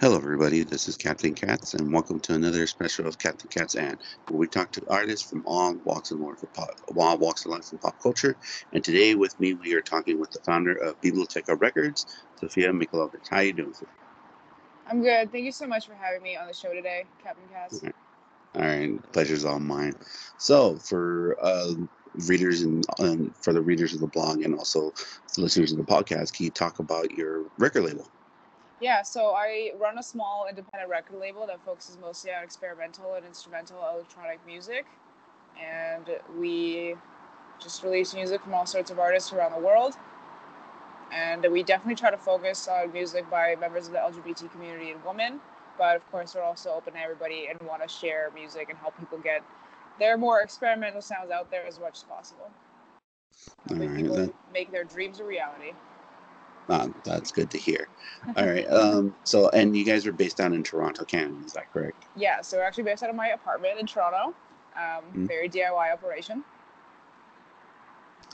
Hello, everybody. This is Captain Katz, and welcome to another special of Captain Katz and where we talk to artists from all walks of life, pop, all walks of life in pop culture. And today, with me, we are talking with the founder of Biblioteca Records, Sophia Mikhailovich. How are you doing, Sophia? I'm good. Thank you so much for having me on the show today, Captain Katz. All right, pleasure's all mine. So, for uh, readers and um, for the readers of the blog and also the listeners of the podcast, can you talk about your record label? Yeah, so I run a small independent record label that focuses mostly on experimental and instrumental electronic music. And we just release music from all sorts of artists around the world. And we definitely try to focus on music by members of the LGBT community and women. But of course, we're also open to everybody and want to share music and help people get their more experimental sounds out there as much as possible. Make people that- make their dreams a reality. Ah, that's good to hear. All right. Um, so, and you guys are based down in Toronto, Canada, is that correct? Yeah, so we're actually based out of my apartment in Toronto. Um, Mm. Very DIY operation.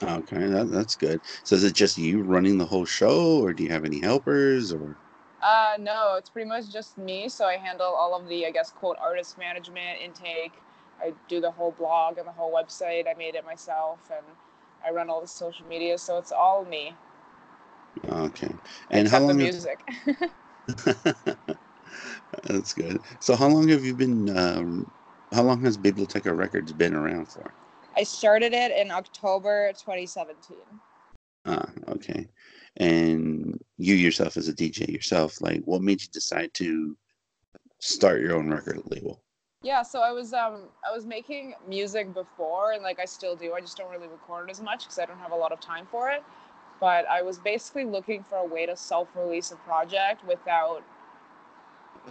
Okay, that, that's good. So, is it just you running the whole show, or do you have any helpers, or? Uh, no, it's pretty much just me. So I handle all of the, I guess, quote, artist management, intake. I do the whole blog and the whole website. I made it myself, and I run all the social media. So it's all me, Okay. And except how the long? Have, music. that's good. So, how long have you been? Um, how long has Biblioteca Records been around for? I started it in October 2017. Ah, okay. And you yourself, as a DJ yourself, like, what made you decide to start your own record label? Yeah, so I was um I was making music before and like I still do. I just don't really record as much because I don't have a lot of time for it. But I was basically looking for a way to self-release a project without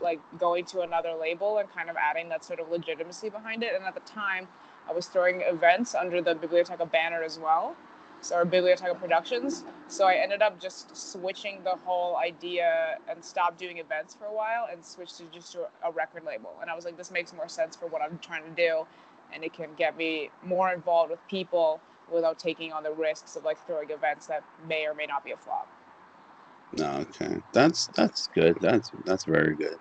like going to another label and kind of adding that sort of legitimacy behind it. And at the time, I was throwing events under the Biblioteca banner as well, so our Biblioteca Productions. So I ended up just switching the whole idea and stopped doing events for a while and switched to just a, a record label. And I was like, this makes more sense for what I'm trying to do, and it can get me more involved with people without taking on the risks of like throwing events that may or may not be a flop. No, okay, that's that's good. That's that's very good.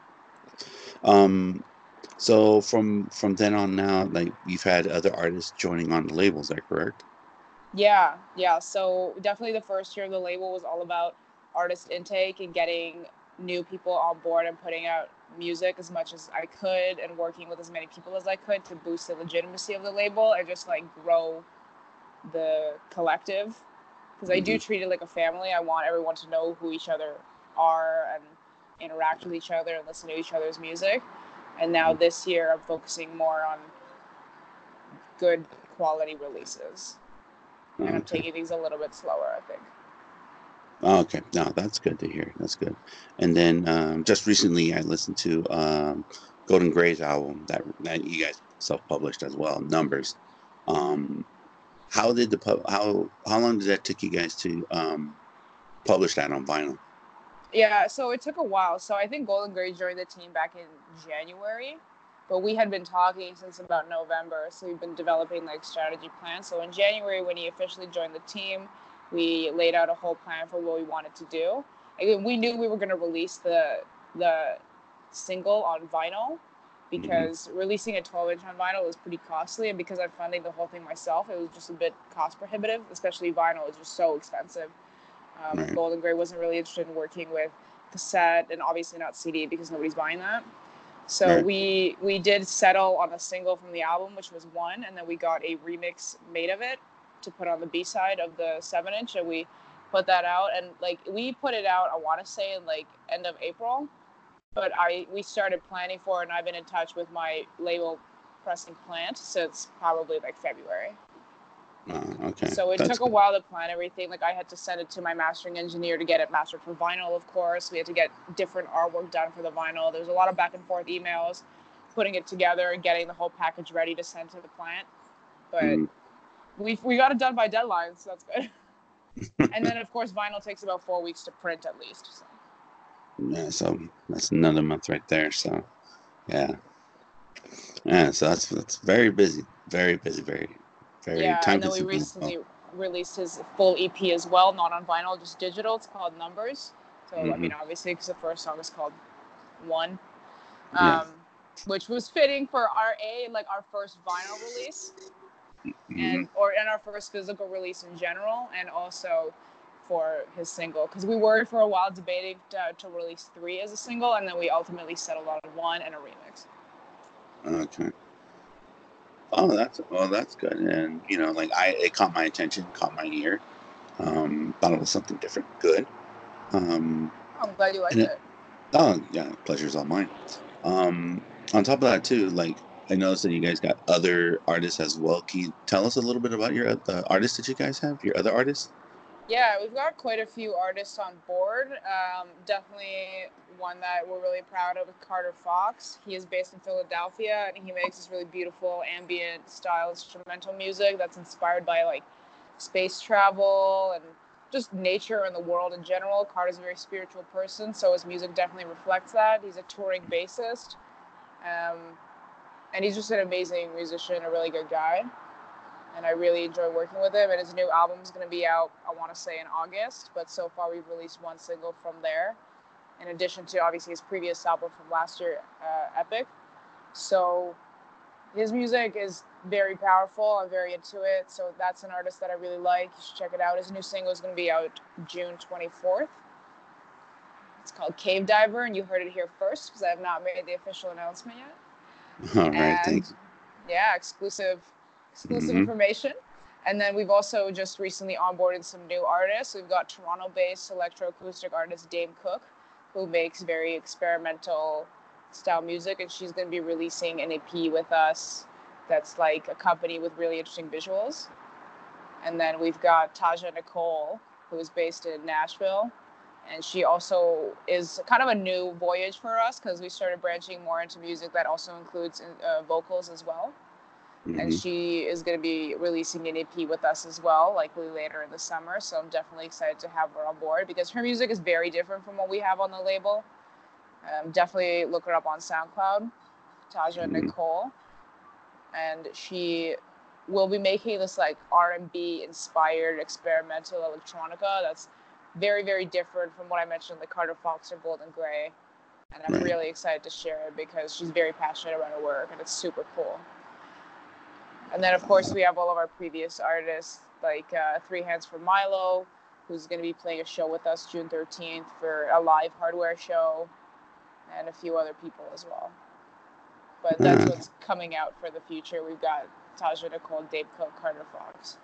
Um, so from from then on now, like you've had other artists joining on the label. Is that correct? Yeah, yeah. So definitely the first year of the label was all about artist intake and getting new people on board and putting out music as much as I could and working with as many people as I could to boost the legitimacy of the label and just like grow the collective. Because I do treat it like a family. I want everyone to know who each other are and interact with each other and listen to each other's music. And now this year I'm focusing more on good quality releases and I'm taking things a little bit slower, I think. Okay, no, that's good to hear. That's good. And then um, just recently, I listened to um, Golden Gray's album that that you guys self-published as well, Numbers. Um, how did the pub? How how long did that take you guys to um, publish that on vinyl? Yeah, so it took a while. So I think Golden Gray joined the team back in January, but we had been talking since about November. So we've been developing like strategy plans. So in January, when he officially joined the team, we laid out a whole plan for what we wanted to do. And we knew we were going to release the the single on vinyl because releasing a 12 inch on vinyl was pretty costly, and because I'm funding the whole thing myself, it was just a bit cost prohibitive. Especially vinyl is just so expensive. Um, Right. Golden Gray wasn't really interested in working with cassette and obviously not CD because nobody's buying that. So Right. we we did settle on a single from the album, which was one, and then we got a remix made of it to put on the B side of the seven inch, and we put that out. And like we put it out, I want to say in like end of April, but I we started planning for it, and I've been in touch with my label pressing plant since probably like February. Uh, okay. So it That's took a good. while to plan everything. Like I had to send it to my mastering engineer to get it mastered for vinyl, of course. We had to get different artwork done for the vinyl. There was a lot of back and forth emails, putting it together and getting the whole package ready to send to the plant. But Mm, we we got it done by deadline, so that's good. and then of course vinyl takes about four weeks to print at least. So. Yeah, so that's another month right there. So, yeah, yeah. So that's that's very busy, very busy, very, very yeah, time and then we recently released his full EP as well, not on vinyl, just digital. It's called Numbers. So I Mhm. mean, obviously, because the first song is called one, um, Yeah. which was fitting for our a like our first vinyl release Mhm. and or in our first physical release in general, and also for his single because we were for a while debating to, to release three as a single, and then we ultimately settled on one and a remix. Okay. Oh, that's well, that's good. And you know, like I, it caught my attention, caught my ear. Um, thought it was something different, good. Um, I'm glad you liked it- it. oh yeah, pleasure's all mine. Um, on top of that too, like I noticed that you guys got other artists as well. Can you tell us a little bit about your the artists that you guys have? Your other artists? Yeah, we've got quite a few artists on board. Um, definitely one that we're really proud of is Carter Fox. He is based in Philadelphia and he makes this really beautiful ambient style instrumental music that's inspired by like space travel and just nature and the world in general. Carter's a very spiritual person, so his music definitely reflects that. He's a touring bassist. Um, and he's just an amazing musician, a really good guy and I really enjoy working with him. And his new album is going to be out, I want to say, in August. But so far, we've released one single from there, in addition to obviously his previous album from last year, uh, Epic. So his music is very powerful. I'm very into it. So that's an artist that I really like. You should check it out. His new single is going to be out June 24th. It's called Cave Diver, and you heard it here first because I have not made the official announcement yet All right, and thanks. yeah exclusive exclusive Mhm. information. And then we've also just recently onboarded some new artists. We've got toronto-based electroacoustic artist dame cook who makes very experimental style music and she's going to be releasing an ep with us that's like a company with really interesting visuals. And then we've got taja nicole who is based in nashville and she also is kind of a new voyage for us because we started branching more into music that also includes uh, vocals as well and Mhm. she is going to be releasing an EP with us as well, likely later in the summer. So I'm definitely excited to have her on board because her music is very different from what we have on the label. Um, definitely look her up on SoundCloud, Taja Mhm. Nicole, and she will be making this like R&B inspired experimental electronica that's very very different from what I mentioned, the Carter Fox or Golden Gray. And I'm Right. really excited to share it because she's very passionate about her work and it's super cool. And then, of course, we have all of our previous artists, like uh, Three Hands for Milo, who's going to be playing a show with us June 13th for a live hardware show, and a few other people as well. But that's Ah. what's coming out for the future. We've got Taja Nicole, Dame Cook, Carter Fox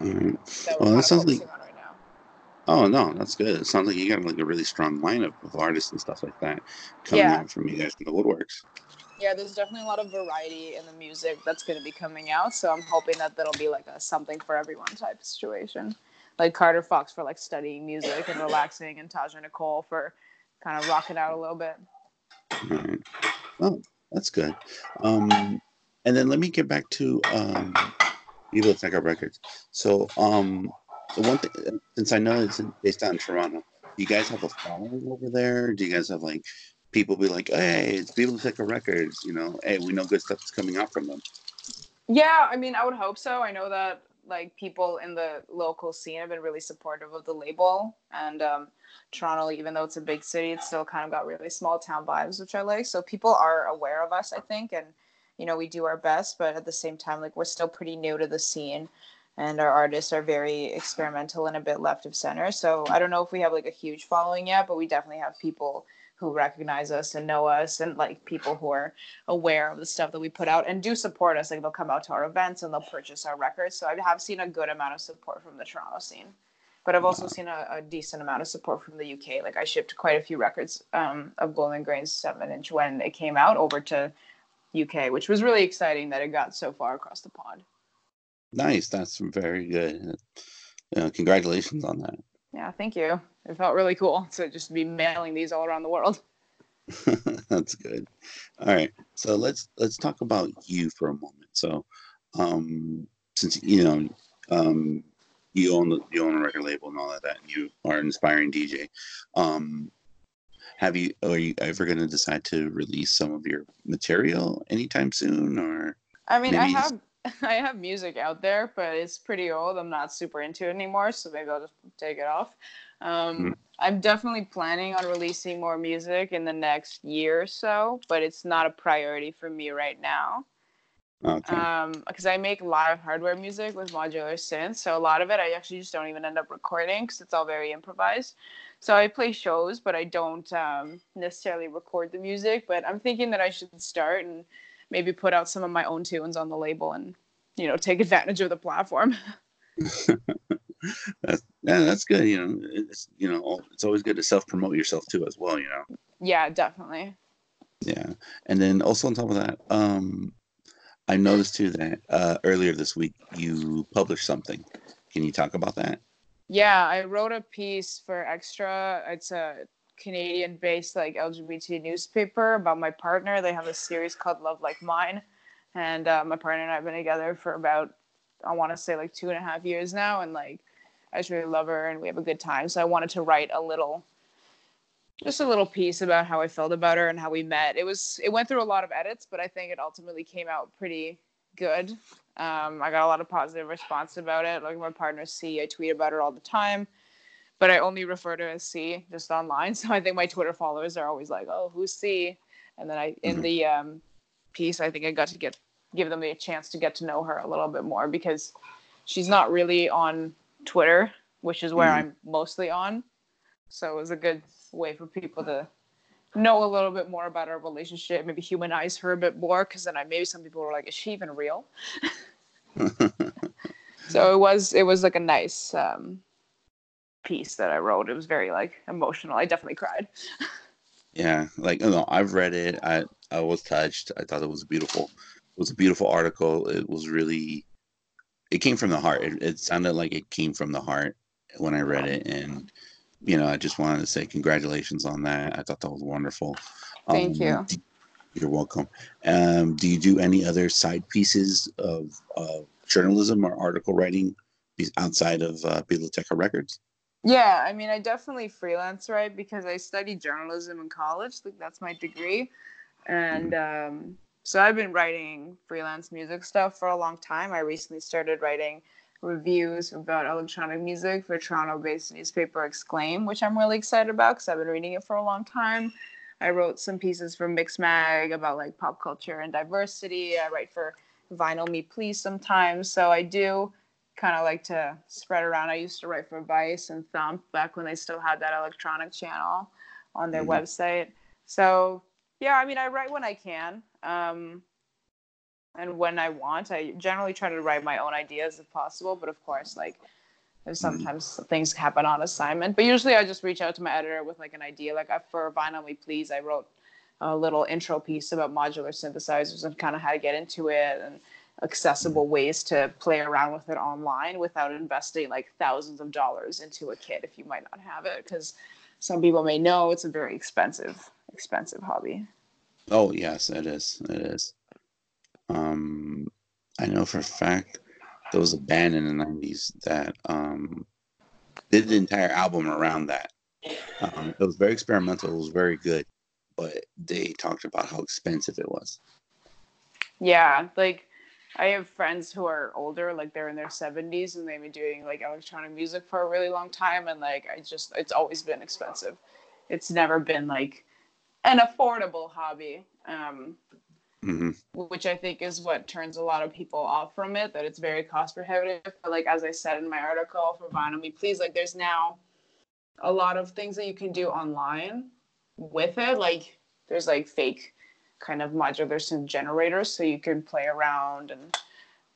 All right. that Well, that sounds like- right. Oh no, that's good. It sounds like you got like a really strong lineup of artists and stuff like that coming Yeah. out from you guys from the woodworks. Yeah, there's definitely a lot of variety in the music that's going to be coming out. So I'm hoping that that'll be like a something for everyone type situation. Like Carter Fox for like studying music and relaxing, and Taja Nicole for kind of rocking out a little bit. Right. Oh, that's good. Um, and then let me get back to um, Biblioteca Records. So, um, the one thing, since I know it's based out in Toronto, do you guys have a following over there? Do you guys have like people be like, hey, it's Tech Records, you know, hey, we know good stuff is coming out from them. Yeah, I mean, I would hope so. I know that like people in the local scene have been really supportive of the label, and um, Toronto, even though it's a big city, it's still kind of got really small town vibes, which I like. So people are aware of us, I think, and you know, we do our best, but at the same time, like we're still pretty new to the scene. And our artists are very experimental and a bit left of center. So I don't know if we have like a huge following yet, but we definitely have people who recognize us and know us, and like people who are aware of the stuff that we put out and do support us. Like they'll come out to our events and they'll purchase our records. So I have seen a good amount of support from the Toronto scene. But I've also seen a, a decent amount of support from the UK. Like I shipped quite a few records um, of Golden Gray's seven inch when it came out over to UK, which was really exciting that it got so far across the pond. Nice. That's very good. Uh, congratulations on that. Yeah, thank you. It felt really cool to just be mailing these all around the world. That's good. All right. So let's let's talk about you for a moment. So um since you know um you own the, you own a record label and all of that and you are an inspiring DJ. Um have you are you ever gonna decide to release some of your material anytime soon or I mean, I have I have music out there, but it's pretty old. I'm not super into it anymore, so maybe I'll just take it off. Um, mm. I'm definitely planning on releasing more music in the next year or so, but it's not a priority for me right now. Okay. Um, because I make live hardware music with modular synths, so a lot of it I actually just don't even end up recording because it's all very improvised. So I play shows, but I don't um, necessarily record the music. But I'm thinking that I should start and maybe put out some of my own tunes on the label and you know take advantage of the platform. that's yeah, that's good. You know, it's you know, it's always good to self promote yourself too, as well. You know. Yeah, definitely. Yeah, and then also on top of that, um, I noticed too that uh, earlier this week you published something. Can you talk about that? Yeah, I wrote a piece for Xtra. It's a Canadian-based like LGBT newspaper about my partner. They have a series called Love Like Mine, and uh, my partner and I have been together for about I want to say like two and a half years now, and like I just really love her and we have a good time. So I wanted to write a little, just a little piece about how I felt about her and how we met. It was it went through a lot of edits, but I think it ultimately came out pretty good. Um, I got a lot of positive response about it. Like my partner C, I tweet about her all the time, but I only refer to as C just online. So I think my Twitter followers are always like, "Oh, who's C?" And then I in mm-hmm. the um, piece, I think I got to get give them a chance to get to know her a little bit more because she's not really on Twitter, which is where mm. I'm mostly on. So it was a good way for people to know a little bit more about our relationship, maybe humanize her a bit more, because then I maybe some people were like, "Is she even real?" so it was it was like a nice um, piece that I wrote. It was very like emotional. I definitely cried. yeah, like you know, I've read it. I I was touched. I thought it was beautiful. It was a beautiful article. It was really it came from the heart. It, it, sounded like it came from the heart when I read it, and you know, I just wanted to say congratulations on that. I thought that was wonderful. Thank um, you. You're welcome. Um, do you do any other side pieces of uh, journalism or article writing outside of uh, Biblioteca Records? Yeah, I mean, I definitely freelance write because I studied journalism in college. Like that's my degree, and mm-hmm. um, so I've been writing freelance music stuff for a long time. I recently started writing reviews about electronic music for Toronto-based newspaper Exclaim, which I'm really excited about because I've been reading it for a long time. I wrote some pieces for Mixmag about like pop culture and diversity. I write for Vinyl Me Please sometimes. So I do kind of like to spread around. I used to write for Vice and Thump back when they still had that electronic channel on their mm-hmm. website. So yeah, I mean, I write when I can um, and when I want. I generally try to write my own ideas if possible, but of course, like there's mm-hmm. sometimes mm. things happen on assignment. But usually, I just reach out to my editor with like an idea. Like for Vinyl Me Please, I wrote a little intro piece about modular synthesizers and kind of how to get into it and accessible mm-hmm. ways to play around with it online without investing like thousands of dollars into a kit if you might not have it because some people may know it's a very expensive expensive hobby. Oh yes, it is. It is. Um, I know for a fact there was a band in the '90s that um, did the entire album around that. Um, it was very experimental. It was very good, but they talked about how expensive it was. Yeah, like I have friends who are older, like they're in their 70s and they've been doing like electronic music for a really long time. And like, I just, it's always been expensive. It's never been like an affordable hobby, um, mm-hmm. which I think is what turns a lot of people off from it. That it's very cost prohibitive. But like as I said in my article for Vinyl Me Please, like there's now a lot of things that you can do online with it. Like there's like fake kind of modular synth generators, so you can play around and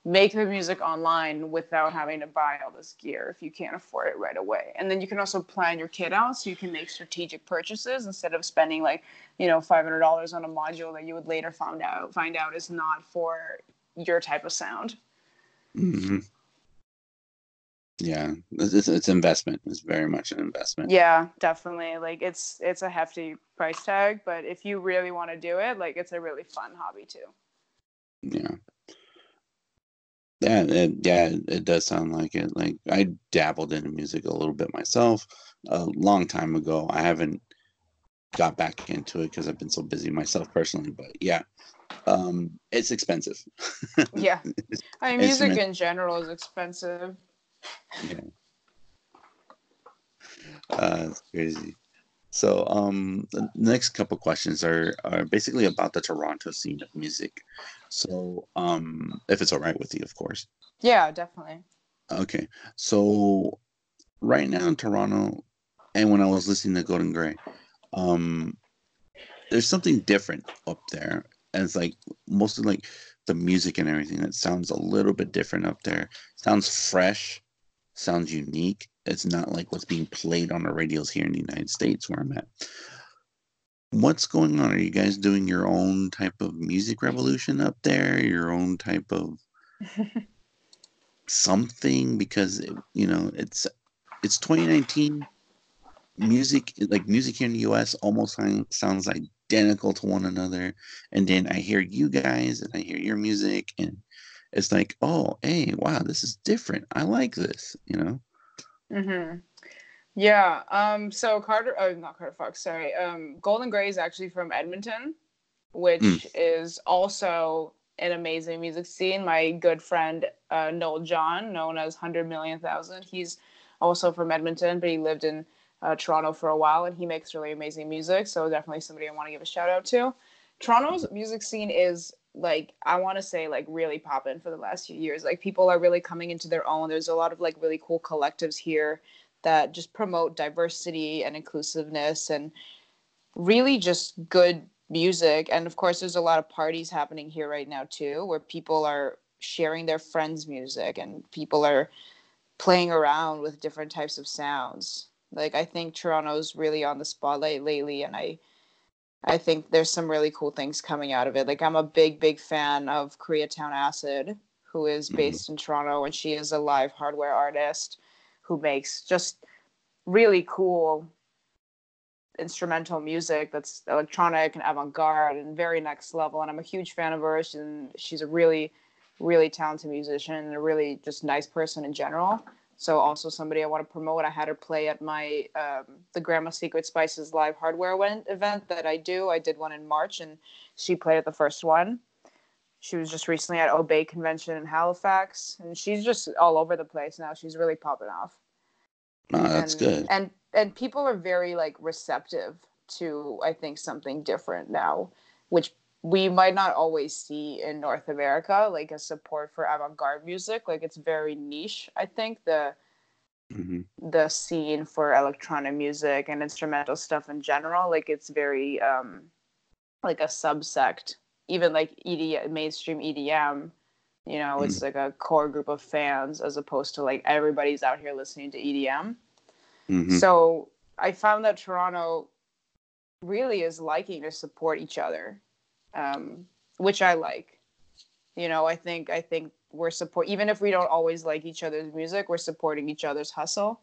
make the music online without having to buy all this gear if you can't afford it right away. And then you can also plan your kit out so you can make strategic purchases instead of spending like, you know, $500 on a module that you would later find out find out is not for your type of sound. Mm-hmm. Yeah, it's, it's investment. It's very much an investment. Yeah, definitely. Like it's it's a hefty price tag, but if you really want to do it, like it's a really fun hobby too. Yeah. Yeah, it, yeah, it does sound like it. Like I dabbled in music a little bit myself a long time ago. I haven't got back into it because I've been so busy myself personally. But yeah, um, it's expensive. yeah, I mean, music in general is expensive. Yeah. uh, it's crazy. So, um, the next couple questions are are basically about the Toronto scene of music. So, um, if it's all right with you, of course. Yeah, definitely. Okay. So, right now in Toronto, and when I was listening to Golden Gray, um, there's something different up there, and it's like mostly like the music and everything that sounds a little bit different up there. Sounds fresh, sounds unique. It's not like what's being played on the radios here in the United States where I'm at. What's going on? Are you guys doing your own type of music revolution up there? Your own type of something? Because it, you know it's it's 2019. Music like music here in the U.S. almost sounds identical to one another, and then I hear you guys and I hear your music, and it's like, oh, hey, wow, this is different. I like this, you know. Mm-hmm. Yeah. Um. So Carter, oh, not Carter Fox. Sorry. Um. Golden Gray is actually from Edmonton, which mm. is also an amazing music scene. My good friend uh, Noel John, known as Hundred Million Thousand, he's also from Edmonton, but he lived in uh, Toronto for a while, and he makes really amazing music. So definitely somebody I want to give a shout out to. Toronto's music scene is like I want to say like really popping for the last few years. Like people are really coming into their own. There's a lot of like really cool collectives here that just promote diversity and inclusiveness and really just good music. And of course, there's a lot of parties happening here right now too, where people are sharing their friends' music and people are playing around with different types of sounds. Like I think Toronto's really on the spotlight lately, and I I think there's some really cool things coming out of it. Like I'm a big, big fan of Koreatown Acid, who is mm-hmm. based mm-hmm. in Toronto, and she is a live hardware artist who makes just really cool instrumental music that's electronic and avant-garde and very next level. And I'm a huge fan of hers, and she's a really, really talented musician and a really just nice person in general. So also somebody I want to promote. I had her play at my um, the Grandma Secret Spices live hardware event that I do. I did one in March, and she played at the first one. She was just recently at Obey Convention in Halifax, and she's just all over the place now. She's really popping off. Oh, that's and, good. And and people are very like receptive to I think something different now, which we might not always see in North America, like a support for avant-garde music. Like it's very niche. I think the mm-hmm. the scene for electronic music and instrumental stuff in general, like it's very um, like a subsect. Even like EDM, mainstream EDM, you know, mm-hmm. it's like a core group of fans as opposed to like everybody's out here listening to EDM. Mm-hmm. So I found that Toronto really is liking to support each other um, which I like. You know, I think I think we're support even if we don't always like each other's music, we're supporting each other's hustle.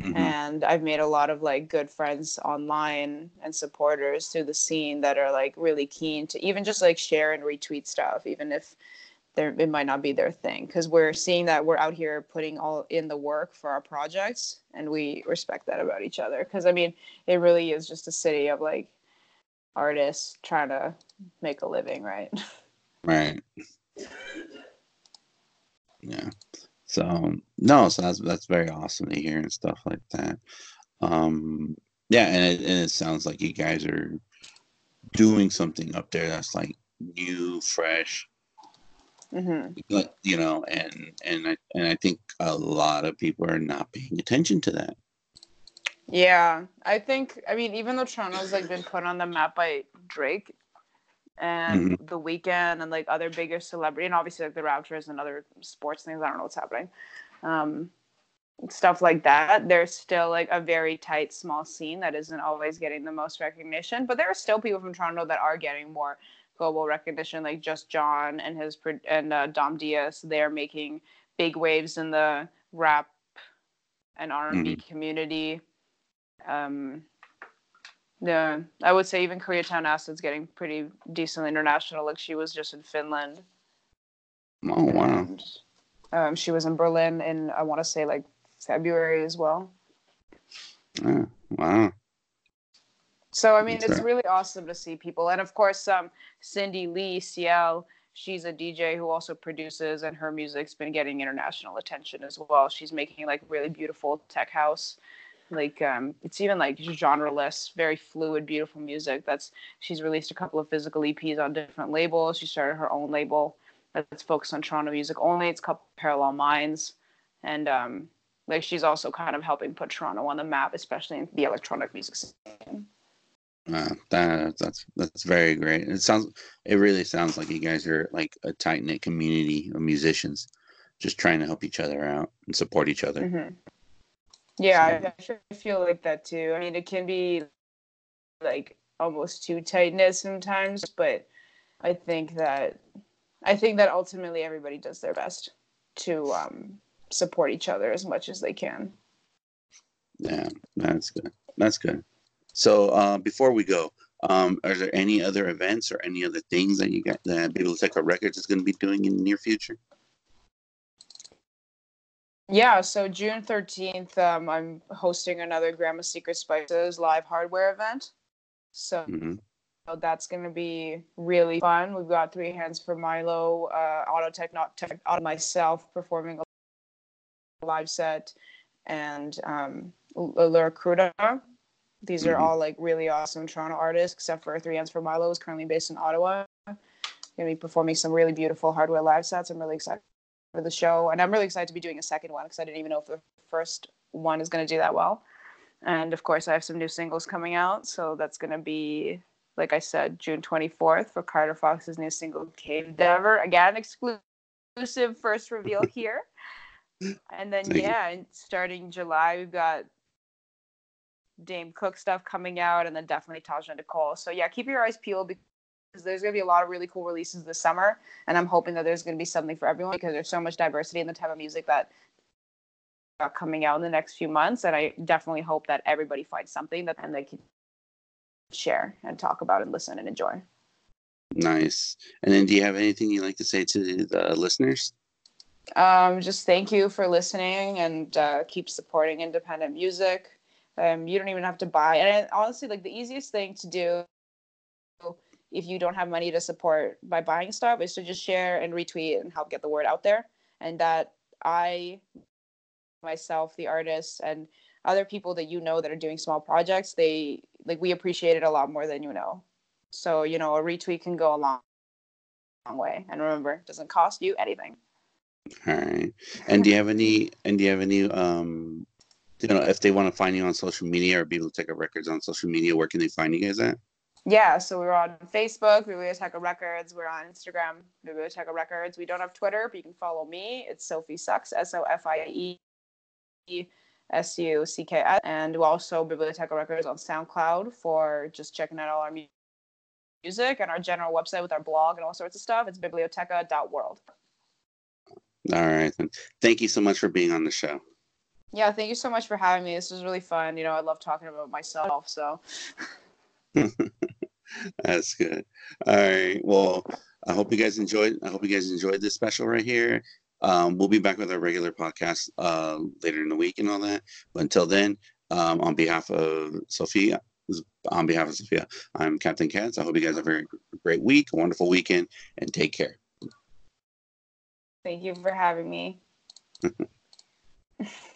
Mm-hmm. And I've made a lot of like good friends online and supporters through the scene that are like really keen to even just like share and retweet stuff, even if there it might not be their thing. Because we're seeing that we're out here putting all in the work for our projects, and we respect that about each other. Because I mean, it really is just a city of like artists trying to make a living, right? Right. Yeah. So no, so that's that's very awesome to hear and stuff like that. Um, yeah, and it, and it sounds like you guys are doing something up there that's like new, fresh. Mm-hmm. But you know, and and I and I think a lot of people are not paying attention to that. Yeah, I think I mean even though Toronto's like been put on the map by Drake and mm-hmm. the Weeknd and like other bigger celebrity and obviously like the Raptors and other sports things, I don't know what's happening. Um, stuff like that. There's still like a very tight small scene that isn't always getting the most recognition, but there are still people from Toronto that are getting more global recognition, like Just John and his and uh, Dom Diaz. They're making big waves in the rap and R&B mm-hmm. community. Um, yeah, I would say even Koreatown Acid's getting pretty decent international. Like she was just in Finland. Oh wow! And, um, she was in Berlin in I want to say like February as well. Oh, wow. So I mean, That's it's right. really awesome to see people, and of course, um, Cindy Lee Ciel. She's a DJ who also produces, and her music's been getting international attention as well. She's making like really beautiful tech house like um, it's even like genreless, very fluid, beautiful music. That's she's released a couple of physical EPs on different labels. She started her own label that's focused on Toronto music only. It's called Parallel Minds, and um, like she's also kind of helping put Toronto on the map, especially in the electronic music scene. Uh, that, that's that's very great. It sounds it really sounds like you guys are like a tight knit community of musicians, just trying to help each other out and support each other. Mm-hmm. Yeah, so. I feel like that too. I mean, it can be like almost too tight knit sometimes, but I think that I think that ultimately everybody does their best to um, support each other as much as they can. Yeah, that's good. That's good. So uh, before we go, um, are there any other events or any other things that you got that Biblioteca Records is going to be doing in the near future? Yeah, so June 13th, um, I'm hosting another Grandma Secret Spices live hardware event. So, mm-hmm. so that's going to be really fun. We've got Three Hands for Milo, uh, Auto Tech, not Tech, Auto myself performing a live set, and um, Lura Cruda. These mm-hmm. are all like really awesome Toronto artists, except for Three Hands for Milo, is currently based in Ottawa. Going to be performing some really beautiful hardware live sets. I'm really excited for the show, and I'm really excited to be doing a second one because I didn't even know if the first one is going to do that well. And of course, I have some new singles coming out, so that's going to be, like I said, June 24th for Carter Fox's new single "Cave Endeavor." Again, exclusive first reveal here. And then yeah, and starting July, we've got Dame Cook stuff coming out, and then definitely Taja Nicole. So yeah, keep your eyes peeled because there's going to be a lot of really cool releases this summer, and I'm hoping that there's going to be something for everyone because there's so much diversity in the type of music that are coming out in the next few months, and I definitely hope that everybody finds something that and they can share and talk about and listen and enjoy. Nice. And then, do you have anything you'd like to say to the listeners? Um, just thank you for listening and uh, keep supporting independent music. Um, you don't even have to buy. And honestly, like the easiest thing to do if you don't have money to support by buying stuff is to just share and retweet and help get the word out there. And that i myself the artists and other people that you know that are doing small projects they like we appreciate it a lot more than you know. So you know a retweet can go a long, long way. And remember it doesn't cost you anything. All right and do you have any and do you have any um you know if they want to find you on social media or Biblioteca Records on social media where can they find you guys at yeah, so we're on Facebook, Biblioteca Records. We're on Instagram, Biblioteca Records. We don't have Twitter, but you can follow me. It's Sophie Sucks, S O F I E S U C K S. And we also Biblioteca Records on SoundCloud for just checking out all our music and our general website with our blog and all sorts of stuff. It's biblioteca.world. All right. Then. Thank you so much for being on the show. Yeah, thank you so much for having me. This was really fun. You know, I love talking about myself. So. That's good. All right. Well, I hope you guys enjoyed. I hope you guys enjoyed this special right here. Um, we'll be back with our regular podcast uh, later in the week and all that. But until then, um, on behalf of Sophia, on behalf of Sophia, I'm Captain Katz. I hope you guys have a very great week, a wonderful weekend, and take care. Thank you for having me.